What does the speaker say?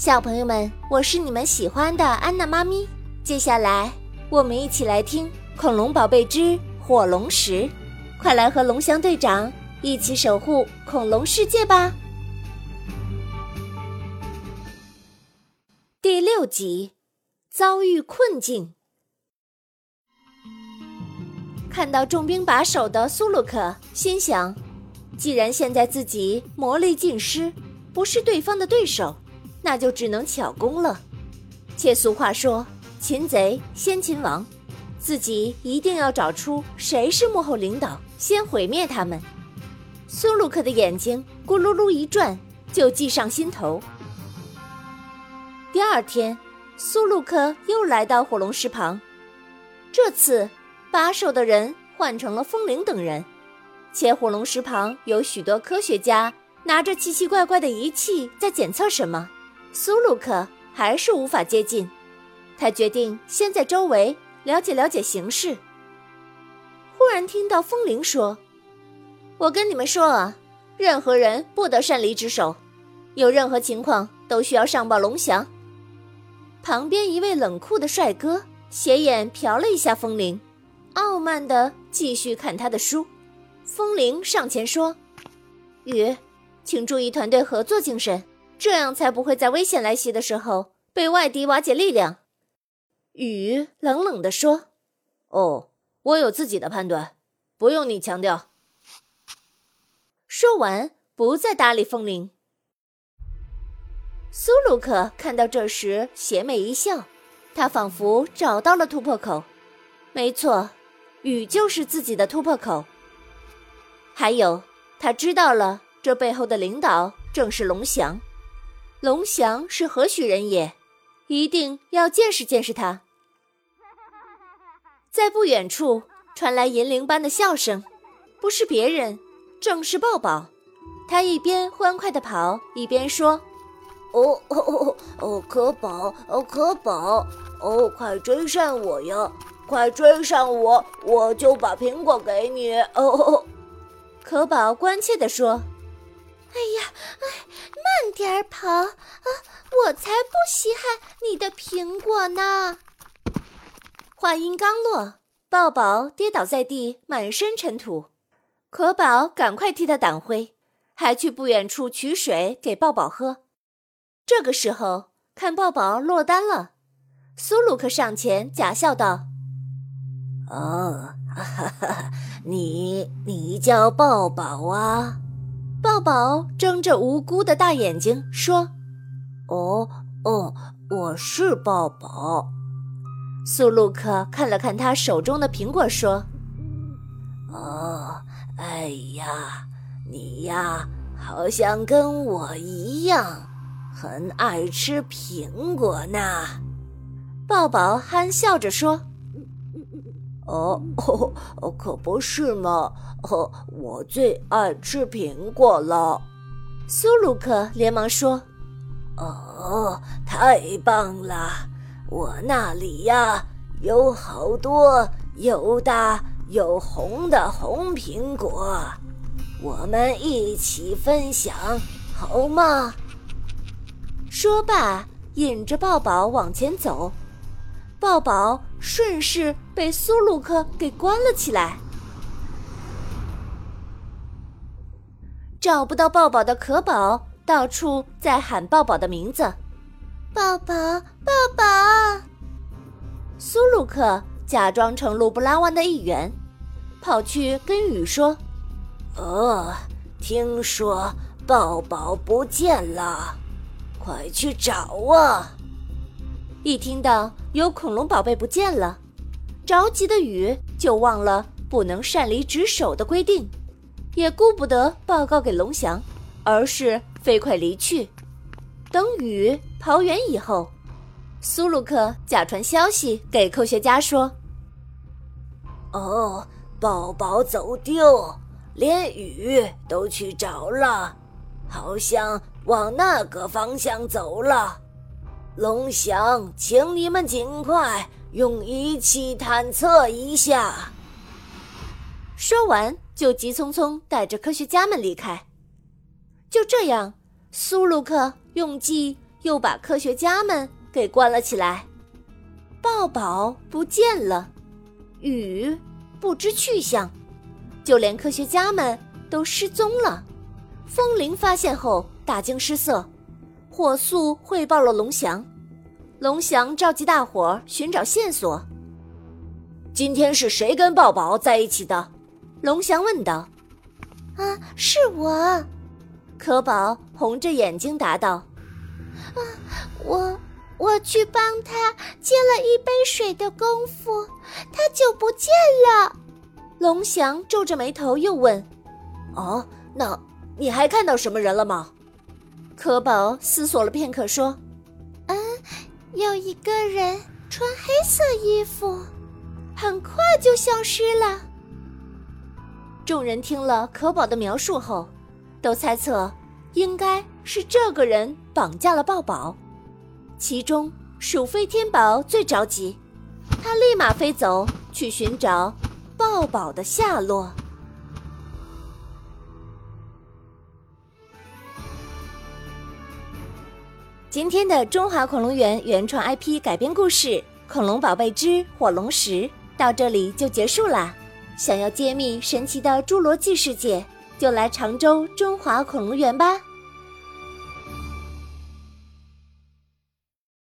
小朋友们，我是你们喜欢的安娜妈咪。接下来，我们一起来听《恐龙宝贝之火龙石》，快来和龙翔队长一起守护恐龙世界吧！第六集，遭遇困境。看到重兵把守的苏鲁克，心想：既然现在自己魔力尽失，不是对方的对手，那就只能巧攻了。且俗话说：“擒贼先擒王”，自己一定要找出谁是幕后领导，先毁灭他们。苏鲁克的眼睛咕噜噜一转，就计上心头。第二天，苏鲁克又来到火龙石旁，这次。把守的人换成了风铃等人，且火龙石旁有许多科学家拿着奇奇怪怪的仪器在检测什么。苏鲁克还是无法接近，他决定先在周围了解了解形势。忽然听到风铃说：“我跟你们说啊，任何人不得擅离职守，有任何情况都需要上报龙翔。”旁边一位冷酷的帅哥斜眼瞟了一下风铃。傲慢地继续看他的书，风铃上前说：“雨，请注意团队合作精神，这样才不会在危险来袭的时候被外敌瓦解力量。”雨冷冷地说：“哦，我有自己的判断，不用你强调。”说完，不再搭理风铃。苏鲁克看到这时，邪魅一笑，他仿佛找到了突破口。没错。雨就是自己的突破口。还有，他知道了，这背后的领导正是龙翔。龙翔是何许人也？一定要见识见识他。在不远处传来银铃般的笑声，不是别人，正是抱抱。他一边欢快地跑，一边说：“哦哦哦哦，可宝，哦可宝，哦，快追上我呀！”快追上我，我就把苹果给你。哦，可宝关切地说：“哎呀，哎，慢点儿跑啊！我才不稀罕你的苹果呢。”话音刚落，抱抱跌倒在地，满身尘土。可宝赶快替他挡灰，还去不远处取水给抱抱喝。这个时候，看抱抱落单了，苏鲁克上前假笑道。哦，哈哈，你你叫抱抱啊？抱抱睁着无辜的大眼睛说：“哦哦，我是抱宝。”苏鲁克看了看他手中的苹果说：“哦，哎呀，你呀，好像跟我一样，很爱吃苹果呢。”抱抱憨笑着说。哦哦，可不是嘛！呵，我最爱吃苹果了。苏鲁克连忙说：“哦，太棒了！我那里呀有好多又大又红的红苹果，我们一起分享好吗？”说罢，引着抱抱往前走。抱抱顺势被苏鲁克给关了起来。找不到抱抱的可宝到处在喊抱抱的名字：“抱抱，抱抱！”苏鲁克假装成鲁布拉湾的一员，跑去跟雨说：“哦，听说抱抱不见了，快去找啊！”一听到有恐龙宝贝不见了，着急的雨就忘了不能擅离职守的规定，也顾不得报告给龙翔，而是飞快离去。等雨跑远以后，苏鲁克假传消息给科学家说：“哦，宝宝走丢，连雨都去找了，好像往那个方向走了。”龙翔，请你们尽快用仪器探测一下。说完，就急匆匆带着科学家们离开。就这样，苏鲁克用计又把科学家们给关了起来。抱宝不见了，雨不知去向，就连科学家们都失踪了。风铃发现后大惊失色，火速汇报了龙翔。龙翔召集大伙儿寻找线索。今天是谁跟抱宝在一起的？龙翔问道。啊，是我。可宝红着眼睛答道：“啊，我我去帮他接了一杯水的功夫，他就不见了。”龙翔皱着眉头又问：“哦，那你还看到什么人了吗？”可宝思索了片刻说：“嗯，有一个人穿黑色衣服，很快就消失了。”众人听了可宝的描述后。都猜测，应该是这个人绑架了抱宝。其中，鼠飞天宝最着急，他立马飞走去寻找抱宝的下落。今天的中华恐龙园原创 IP 改编故事《恐龙宝贝之火龙石》到这里就结束啦。想要揭秘神奇的侏罗纪世界？就来常州中华恐龙园吧。